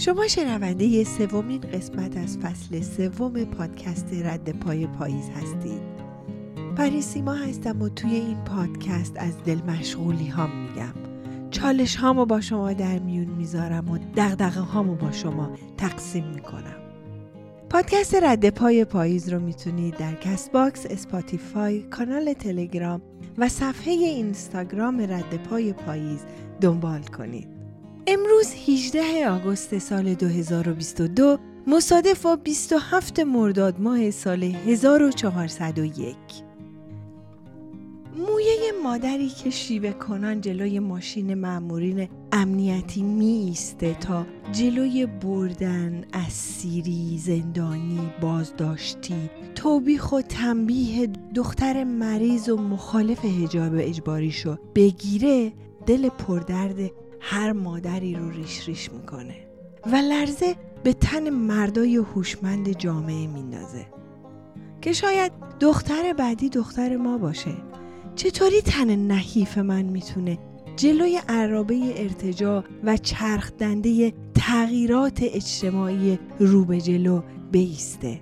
شما شنونده سومین قسمت از فصل سوم پادکست رد پای پاییز هستید. پریسیما هستم و توی این پادکست از دل مشغولی هام میگم. چالش هامو با شما در میون می‌ذارم و دغدغه هامو با شما تقسیم می‌کنم. پادکست رد پای پاییز رو می‌تونید در Castbox، اسپاتیفای، کانال تلگرام و صفحه اینستاگرام رد پای پاییز دنبال کنید. امروز 18 آگوست سال 2022 مصادف با 27 مرداد ماه سال 1401 مویه مادری که شیوه کنان جلوی ماشین معمورین امنیتی می ایسته تا جلوی بردن اسیری زندانی بازداشتی توبیخ و تنبیه دختر مریض و مخالف هجاب اجباریشو بگیره دل پردرد هر مادری رو ریش ریش می‌کنه و لرزه به تن مردای هوشمند جامعه میندازه. که شاید دختر بعدی دختر ما باشه. چطوری تن نحیف من می‌تونه جلوی عرابه ارتجا و چرخ دنده تغییرات اجتماعی رو به جلو بیسته؟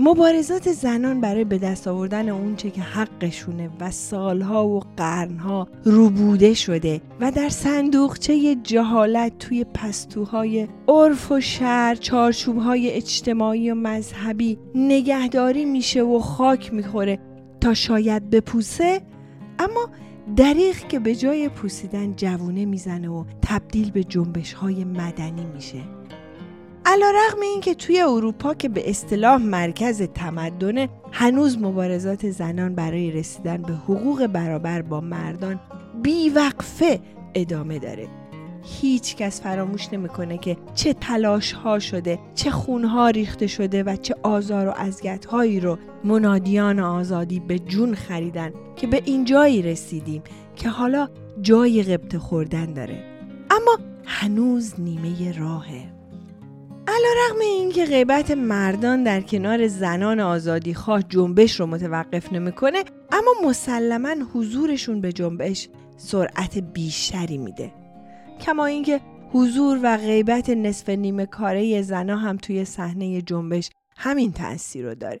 مبارزات زنان برای به دست آوردن اونچه که حقشونه و سالها و قرنها روبوده شده و در صندوقچه جهالت توی پستوهای عرف و شهر چارچوبهای اجتماعی و مذهبی نگهداری میشه و خاک می‌خوره تا شاید بپوسه اما دریغ که به جای پوسیدن جوونه می‌زنه و تبدیل به جنبش های مدنی میشه. علا رقم این که توی اروپا که به اصطلاح مرکز تمدن هنوز مبارزات زنان برای رسیدن به حقوق برابر با مردان بیوقفه ادامه داره. هیچ کس فراموش نمی‌کنه که چه تلاش ها شده چه خون ها ریخته شده و چه آزار و ازگت هایی رو منادیان آزادی به جون خریدن که به این جایی رسیدیم که حالا جای قبط خوردن داره. اما هنوز نیمه راهه. علا رقم این که غیبت مردان در کنار زنان آزادی خواه جنبش رو متوقف نمی‌کنه اما مسلما حضورشون به جنبش سرعت بیشتری میده. کما اینکه حضور و غیبت نصف نیمه کاره زنا هم توی صحنه جنبش همین تاثیر رو داره.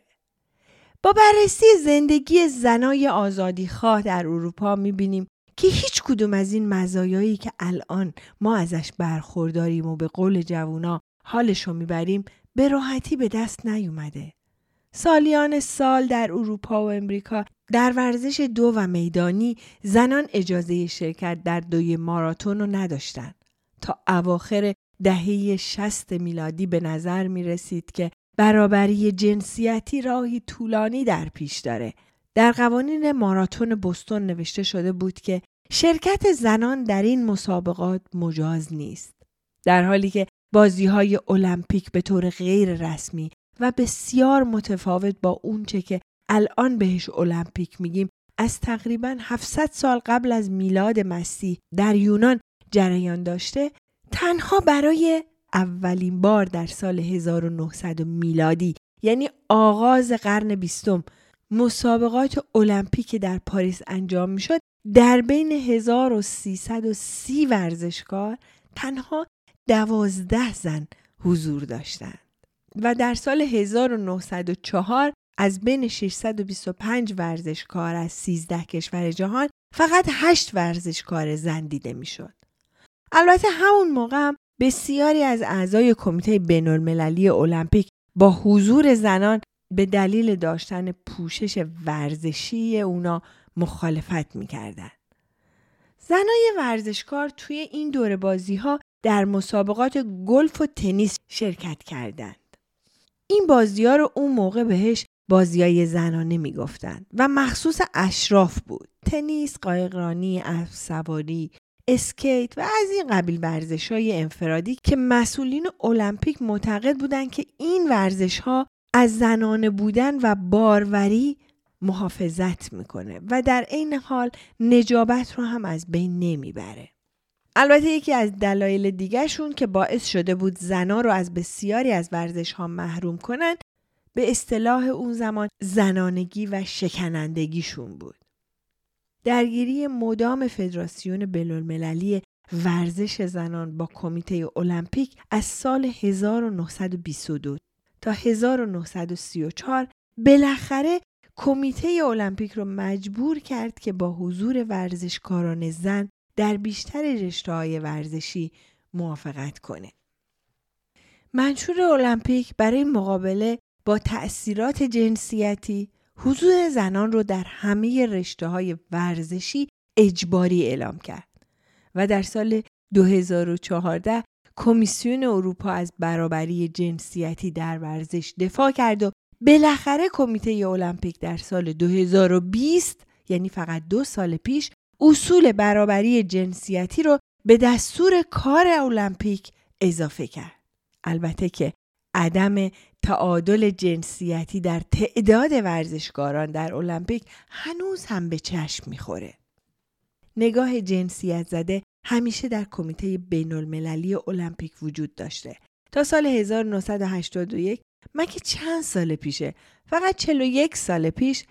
با بررسی زندگی زنای آزادی خواه در اروپا می‌بینیم که هیچ کدوم از این مزایایی که الان ما ازش برخورداریم و به قول جوونا حالشو می‌بریم به راحتی به دست نیومده. سالیان سال در اروپا و امریکا در ورزش دو و میدانی زنان اجازه شرکت در دوی ماراتون رو نداشتن. تا اواخر دهه شست میلادی به نظر می رسید که برابری جنسیتی راهی طولانی در پیش داره. در قوانین ماراتون بستون نوشته شده بود که شرکت زنان در این مسابقات مجاز نیست. در حالی که بازی های المپیک به طور غیر رسمی و بسیار متفاوت با اونچه که الان بهش المپیک میگیم. از تقریبا 700 سال قبل از میلاد مسیح در یونان جریان داشته تنها برای اولین بار در سال 1900 میلادی یعنی آغاز قرن بیستم مسابقات المپیک در پاریس انجام می‌شد. در بین 1330 ورزشکار تنها دوازده زن حضور داشتند و در سال 1904 از بین 625 ورزشکار از 13 کشور جهان فقط 8 ورزشکار زن دیده می‌شد. البته همون موقع هم بسیاری از اعضای کمیته بین‌المللی المپیک با حضور زنان به دلیل داشتن پوشش ورزشی اونا مخالفت می‌کردند. زنای ورزشکار توی این دور بازی ها در مسابقات گلف و تنیس شرکت کردند. این بازی ها رو اون موقع بهش بازی های زنانه می‌گفتند و مخصوص اشراف بود. تنیس، قایقرانی، اسب سواری، اسکیت و از این قبیل ورزش های انفرادی که مسئولین المپیک معتقد بودند که این ورزش ها از زنانه بودن و باروری محافظت می‌کنه و در عین حال نجابت رو هم از بین نمی‌بره. البته یکی از دلایل دیگرشون که باعث شده بود زنا رو از بسیاری از ورزش ها محروم کنن به اصطلاح اون زمان زنانگی و شکنندگیشون بود. درگیری مدام فدراسیون بینالمللی ورزش زنان با کمیته المپیک از سال 1922 تا 1934 بالاخره کمیته المپیک رو مجبور کرد که با حضور ورزشکاران زن در بیشتر رشته های ورزشی موافقت کنه. منشور المپیک برای مقابله با تأثیرات جنسیتی حضور زنان رو در همه رشته های ورزشی اجباری اعلام کرد و در سال 2014 کمیسیون اروپا از برابری جنسیتی در ورزش دفاع کرد و بالاخره کمیته المپیک در سال 2020 یعنی فقط دو سال پیش اصول برابری جنسیتی رو به دستور کار المپیک اضافه کرد. البته که عدم تعادل جنسیتی در تعداد ورزشکاران در المپیک هنوز هم به چشم می‌خوره. نگاه جنسیت زده همیشه در کمیته بین المللی المپیک وجود داشته. تا سال 1981 مگه چند سال پیشه فقط 41 سال پیش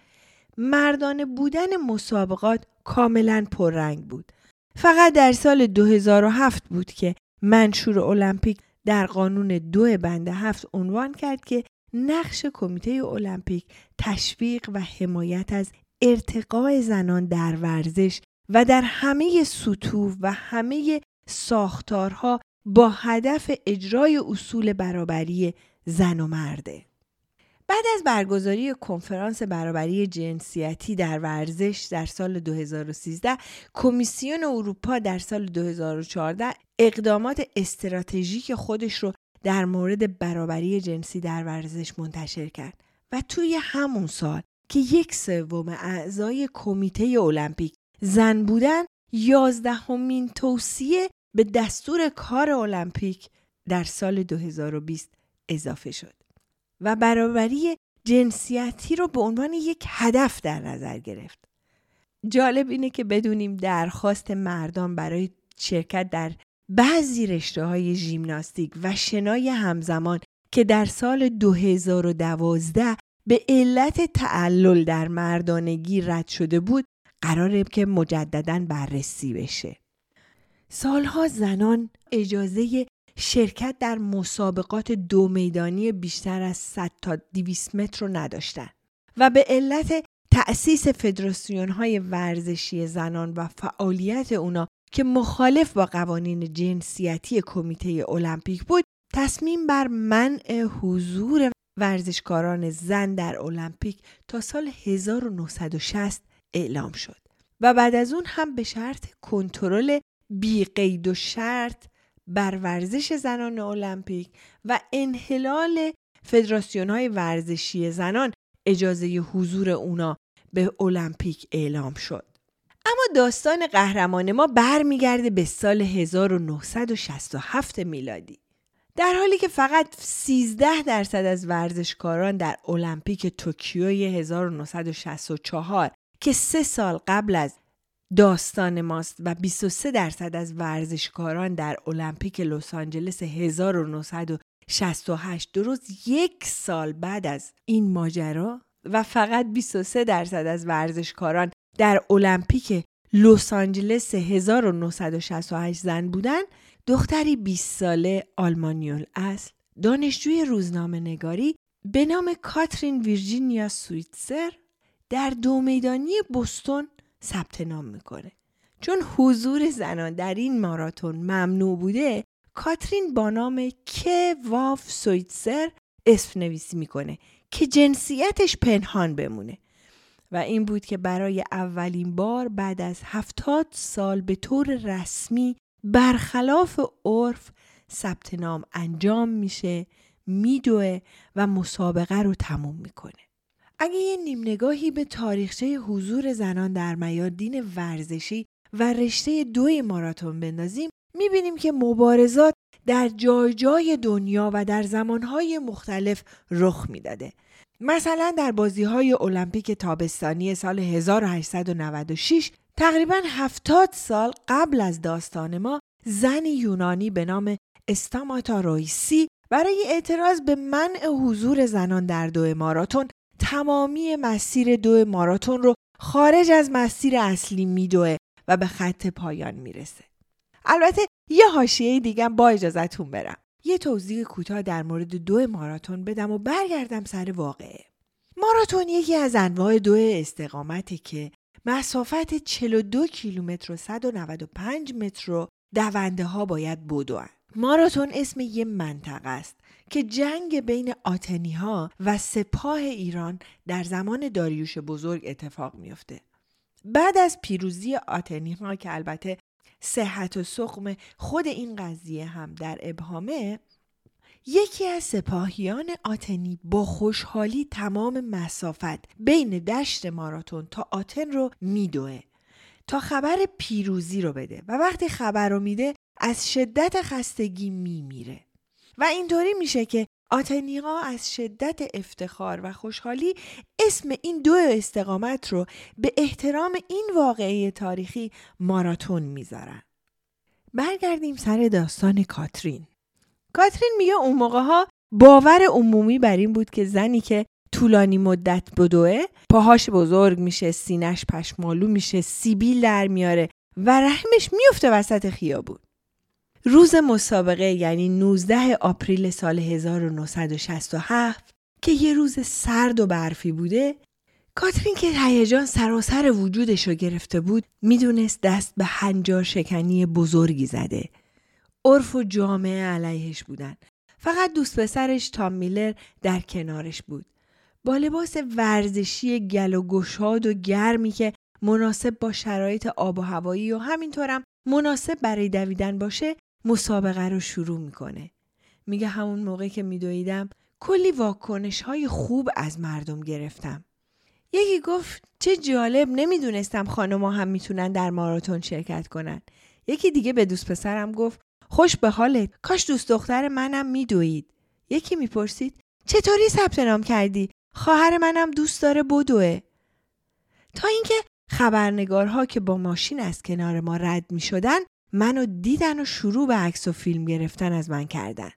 مردانه بودن مسابقات کاملا پررنگ بود. فقط در سال 2007 بود که منشور المپیک در قانون دو بند هفت عنوان کرد که نقش کمیته المپیک تشویق و حمایت از ارتقاء زنان در ورزش و در همه سطوح و همه ساختارها با هدف اجرای اصول برابری زن و مرده. بعد از برگزاری کنفرانس برابری جنسیتی در ورزش در سال 2013 کمیسیون اروپا در سال 2014 اقدامات استراتژیک خودش رو در مورد برابری جنسی در ورزش منتشر کرد. و توی همون سال که یک سوم اعضای کمیته المپیک زن بودن یازدهمین توصیه به دستور کار المپیک در سال 2020 اضافه شد. و برابری جنسیتی رو به عنوان یک هدف در نظر گرفت. جالب اینه که بدونیم درخواست مردان برای شرکت در بعضی رشته های ژیمناستیک و شنای همزمان که در سال 2012 به علت تعلل در مردانگی رد شده بود قراره که مجددا بررسی بشه. سالها زنان اجازه شرکت در مسابقات دو میدانی بیشتر از 100 تا 200 متر رو نداشتن و به علت تأسیس فدراسیون های ورزشی زنان و فعالیت اونا که مخالف با قوانین جنسیتی کمیته المپیک بود تصمیم بر منع حضور ورزشکاران زن در المپیک تا سال 1960 اعلام شد و بعد از اون هم به شرط کنترل بی قید و شرط بر ورزش زنان المپیک و انحلال فدراسیون های ورزشی زنان اجازه حضور اونا به المپیک اعلام شد. اما داستان قهرمان ما برمیگرده به سال 1967 میلادی. در حالی که فقط 13 درصد از ورزشکاران در المپیک توکیوی 1964 که سه سال قبل از داستان ماست و 23 درصد از ورزشکاران در المپیک لس آنجلس 1968 درست یک سال بعد از این ماجرا و فقط 23 درصد از ورزشکاران در المپیک لس آنجلس 1968 زن بودن دختری 20 ساله آلمانیول اصل دانشجوی روزنامه نگاری به نام کاترین ویرجینیا سویتسر در دو میدانی بوستون ثبت نام می‌کنه. چون حضور زنان در این ماراتون ممنوع بوده کاترین با نام که واف سویتسر اسم نویسی می‌کنه که جنسیتش پنهان بمونه. و این بود که برای اولین بار بعد از هفتاد سال به طور رسمی برخلاف عرف ثبت نام انجام میشه میدوه و مسابقه رو تموم می‌کنه. اگه یه نیم نگاهی به تاریخچه حضور زنان در میادین ورزشی و رشته دوی ماراتون بندازیم می‌بینیم که مبارزات در جای جای دنیا و در زمانهای مختلف رخ می‌داده. مثلا در بازی های المپیک تابستانی سال 1896 تقریبا 70 سال قبل از داستان ما زنی یونانی به نام استاماتا رویسی برای اعتراض به منع حضور زنان در دو ماراتون تمامی مسیر دو ماراتون رو خارج از مسیر اصلی میدوه و به خط پایان می‌رسه. البته یه حاشیه دیگه با اجازهتون برم یه توضیح کوتاه در مورد دو ماراتون بدم و برگردم سر واقعه ماراتون یکی از انواع دو استقامته که مسافت 42 کیلومتر و 195 متر رو دونده ها باید بدوند. ماراتون اسم یه منطقه است که جنگ بین آتنی ها و سپاه ایران در زمان داریوش بزرگ اتفاق میافته. بعد از پیروزی آتنی ها که البته صحت و سقم خود این قضیه هم در ابهامه یکی از سپاهیان آتنی با خوشحالی تمام مسافت بین دشت ماراتون تا آتن رو میدوه تا خبر پیروزی رو بده و وقتی خبر رو میده از شدت خستگی میمیره و اینطوری میشه که آتنی ها از شدت افتخار و خوشحالی اسم این دو استقامت رو به احترام این واقعه تاریخی ماراتون می‌ذارن. برگردیم سر داستان کاترین. کاترین میگه اون موقع ها باور عمومی بر این بود که زنی که طولانی مدت بدوه پاهاش بزرگ میشه سینش پشمالو میشه سیبیل در میاره و رحمش میفته وسط خیابون روز مسابقه یعنی 19 آپریل سال 1967 که یه روز سرد و برفی بوده کاترین که هیجان سراسر وجودش رو گرفته بود می‌دونست دست به هنجار شکنی بزرگی زده. عرف و جامعه علیهش بودن. فقط دوست پسرش تام میلر در کنارش بود. با لباس ورزشی گل و گشاد و گرمی که مناسب با شرایط آب و هوایی و همینطورم مناسب برای دویدن باشه مسابقه رو شروع می‌کنه. میگه همون موقع که میدویدم کلی واکنش های خوب از مردم گرفتم. یکی گفت چه جالب نمی‌دونستم خانما هم می‌تونن در ماراتون شرکت کنن. یکی دیگه به دوست پسرم گفت خوش به حالت کاش دوست دختر منم میدوید. یکی می‌پرسید چطوری ثبت نام کردی؟ خواهر منم دوست داره بدوه. تا اینکه خبرنگارها که با ماشین از کنار ما رد می شدن منو دیدن و شروع به عکس و فیلم گرفتن از من کردن.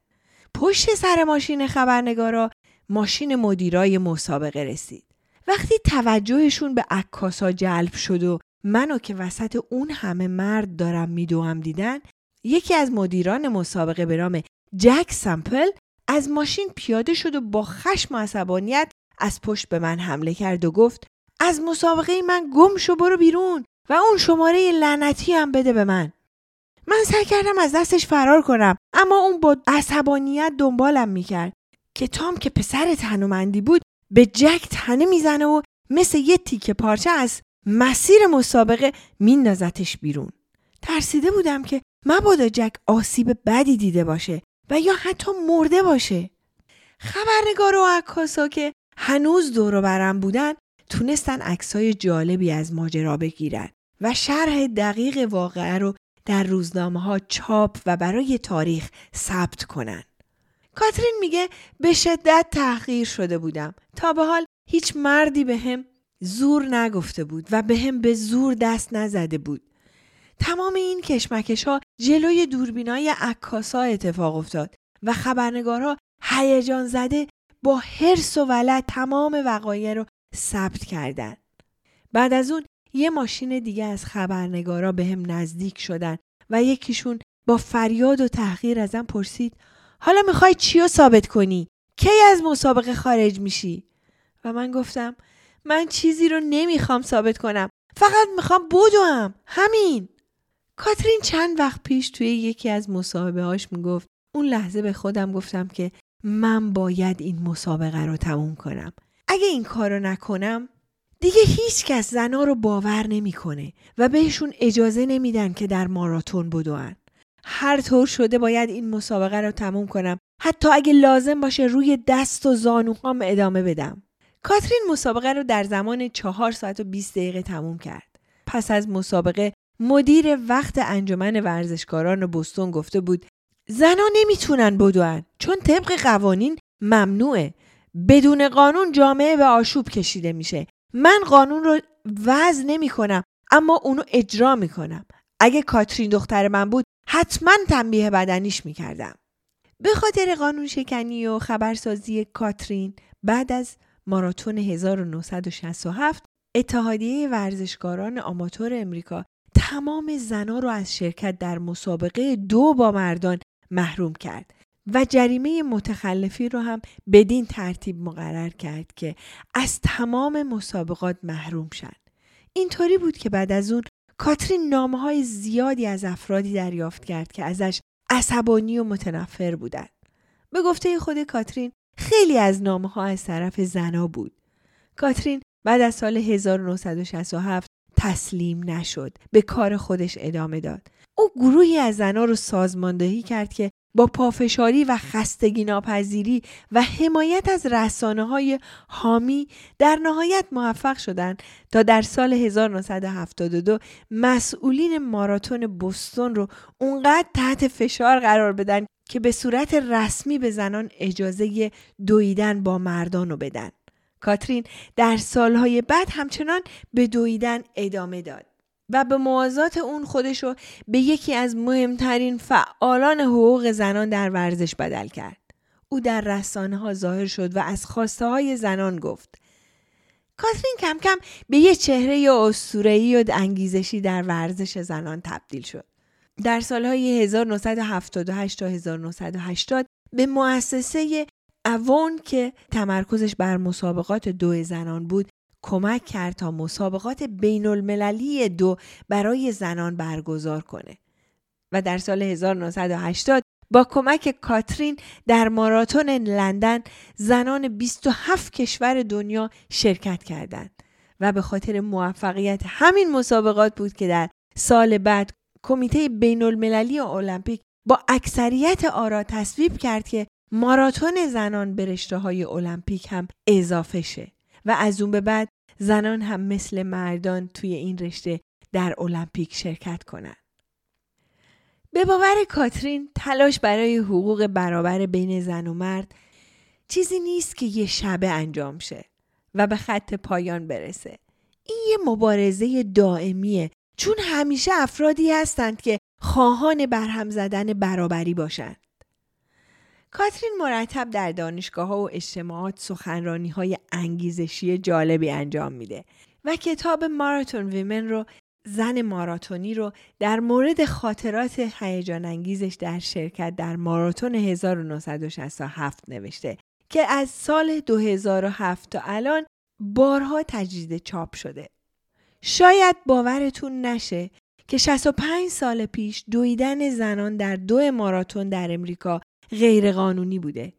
پشت سر ماشین خبرنگارا ماشین مدیرای مسابقه رسید. وقتی توجهشون به عکاسا جلب شد و منو که وسط اون همه مرد دارم میدوام دیدن یکی از مدیران مسابقه به نام جک سمپل از ماشین پیاده شد و با خشم و عصبانیت از پشت به من حمله کرد و گفت از مسابقه من گم شو برو بیرون و اون شماره لعنتی هم بده به من من سعی کردم از دستش فرار کنم اما اون با عصبانیت دنبالم می‌کرد که تام که پسر تنومندی بود به جک تنه می‌زنه و مثل یه تیکه پارچه از مسیر مسابقه میندازتش بیرون. ترسیده بودم که مبادا جک آسیب بدی دیده باشه و یا حتی مرده باشه. خبرنگار و عکاسا که هنوز دور برم بودن تونستن عکسای جالبی از ماجرا بگیرن و شرح دقیق واقعه رو در روزنامه ها چاپ و برای تاریخ ثبت کنن. کاترین میگه به شدت تحقیر شده بودم تا به حال هیچ مردی به هم زور نگفته بود و به هم به زور دست نزده بود. تمام این کشمکش ها جلوی دوربینای عکاسا اتفاق افتاد و خبرنگارها هیجان زده با حرس و ولد تمام وقایع رو ثبت کردن. بعد از اون یه ماشین دیگه از خبرنگارا به هم نزدیک شدن و یکیشون با فریاد و تحقیر ازم پرسید حالا می‌خوای چی رو ثابت کنی؟ کی از مسابقه خارج میشی؟ و من گفتم من چیزی رو نمی‌خوام ثابت کنم فقط می‌خوام بدوم همین کاترین چند وقت پیش توی یکی از مصاحبه هاش می‌گفت اون لحظه به خودم گفتم که من باید این مسابقه رو تموم کنم اگه این کار رو نکنم دیگه هیچ کس زنا رو باور نمی‌کنه و بهشون اجازه نمیدن که در ماراتون بدون. هر طور شده باید این مسابقه رو تموم کنم حتی اگه لازم باشه روی دست و زانوهام ادامه بدم. کاترین مسابقه رو در زمان چهار ساعت و 20 دقیقه تموم کرد. پس از مسابقه مدیر وقت انجمن ورزشکاران بستون گفته بود زنا نمی‌تونن بدون چون طبق قوانین ممنوعه بدون قانون جامعه به آشوب کشیده میشه من قانون رو وضع نمی کنم اما اونو اجرا می کنم. اگه کاترین دختر من بود حتما تنبیه بدنیش می کردم. به خاطر قانون شکنی و خبرسازی کاترین بعد از ماراتون 1967 اتحادیه ورزشکاران آماتور امریکا تمام زنا رو از شرکت در مسابقه دو با مردان محروم کرد و جریمه متخلفی رو هم بدین ترتیب مقرر کرد که از تمام مسابقات محروم شد. اینطوری بود که بعد از اون کاترین نامه های زیادی از افرادی دریافت کرد که ازش عصبانی و متنفر بودند. به گفته خود کاترین خیلی از نامه ها از طرف زنا بود. کاترین بعد از سال 1967 تسلیم نشد. به کار خودش ادامه داد. او گروهی از زنها رو سازماندهی کرد که با پافشاری و خستگی ناپذیری و حمایت از رسانه های حامی در نهایت موفق شدند تا در سال 1972 مسئولین ماراتون بوستون رو اونقدر تحت فشار قرار بدن که به صورت رسمی به زنان اجازه دویدن با مردان رو بدن. کاترین در سالهای بعد همچنان به دویدن ادامه داد. و به موازات اون خودشو به یکی از مهمترین فعالان حقوق زنان در ورزش بدل کرد. او در رسانه ها ظاهر شد و از خواسته های زنان گفت. کاترین کم کم به یه چهره اسطوره‌ای و انگیزشی در ورزش زنان تبدیل شد. در سالهای 1978 تا 1980 به مؤسسه اوون که تمرکزش بر مسابقات دو زنان بود کمک کرد تا مسابقات بین المللی دو برای زنان برگزار کنه و در سال 1980 با کمک کاترین در ماراتون لندن زنان 27 کشور دنیا شرکت کردند و به خاطر موفقیت همین مسابقات بود که در سال بعد کمیته بین المللی المپیک با اکثریت آرا تصویب کرد که ماراتون زنان به رشته های المپیک هم اضافه شه. و از اون به بعد زنان هم مثل مردان توی این رشته در المپیک شرکت کنند. به باور کاترین تلاش برای حقوق برابر بین زن و مرد چیزی نیست که یه شبه انجام شه و به خط پایان برسه. این یه مبارزه دائمیه چون همیشه افرادی هستند که خواهان برهم زدن برابری باشند. کاترین مرتب در دانشگاه ها و اجتماعات سخنرانی های انگیزشی جالبی انجام میده و کتاب ماراتون ویمن رو زن ماراتونی رو در مورد خاطرات هیجان انگیزش در شرکت در ماراتون 1967 نوشته که از سال 2007 تا الان بارها تجدید چاپ شده. شاید باورتون نشه که 65 سال پیش دویدن زنان در دو ماراتون در امریکا غیرقانونی بوده.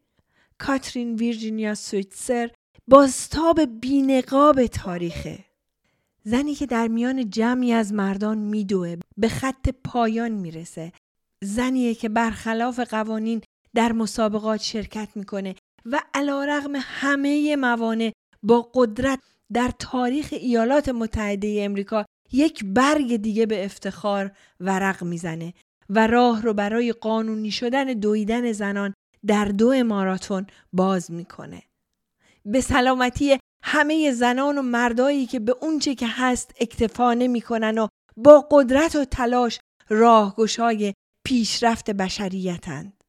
کاترین ویرجینیا سویتسر بازتاب بینقاب تاریخه. زنی که در میان جمعی از مردان میدوه به خط پایان می‌رسه. زنیه که برخلاف قوانین در مسابقات شرکت می‌کنه و علا رغم همه موانع با قدرت در تاریخ ایالات متحده امریکا یک برگ دیگه به افتخار ورق می‌زنه و راه رو برای قانونی شدن دویدن زنان در دو ماراتون باز می‌کنه. به سلامتی همه زنان و مردایی که به اونچه که هست اکتفا نمی‌کنن و با قدرت و تلاش راهگشای پیشرفت بشریتند.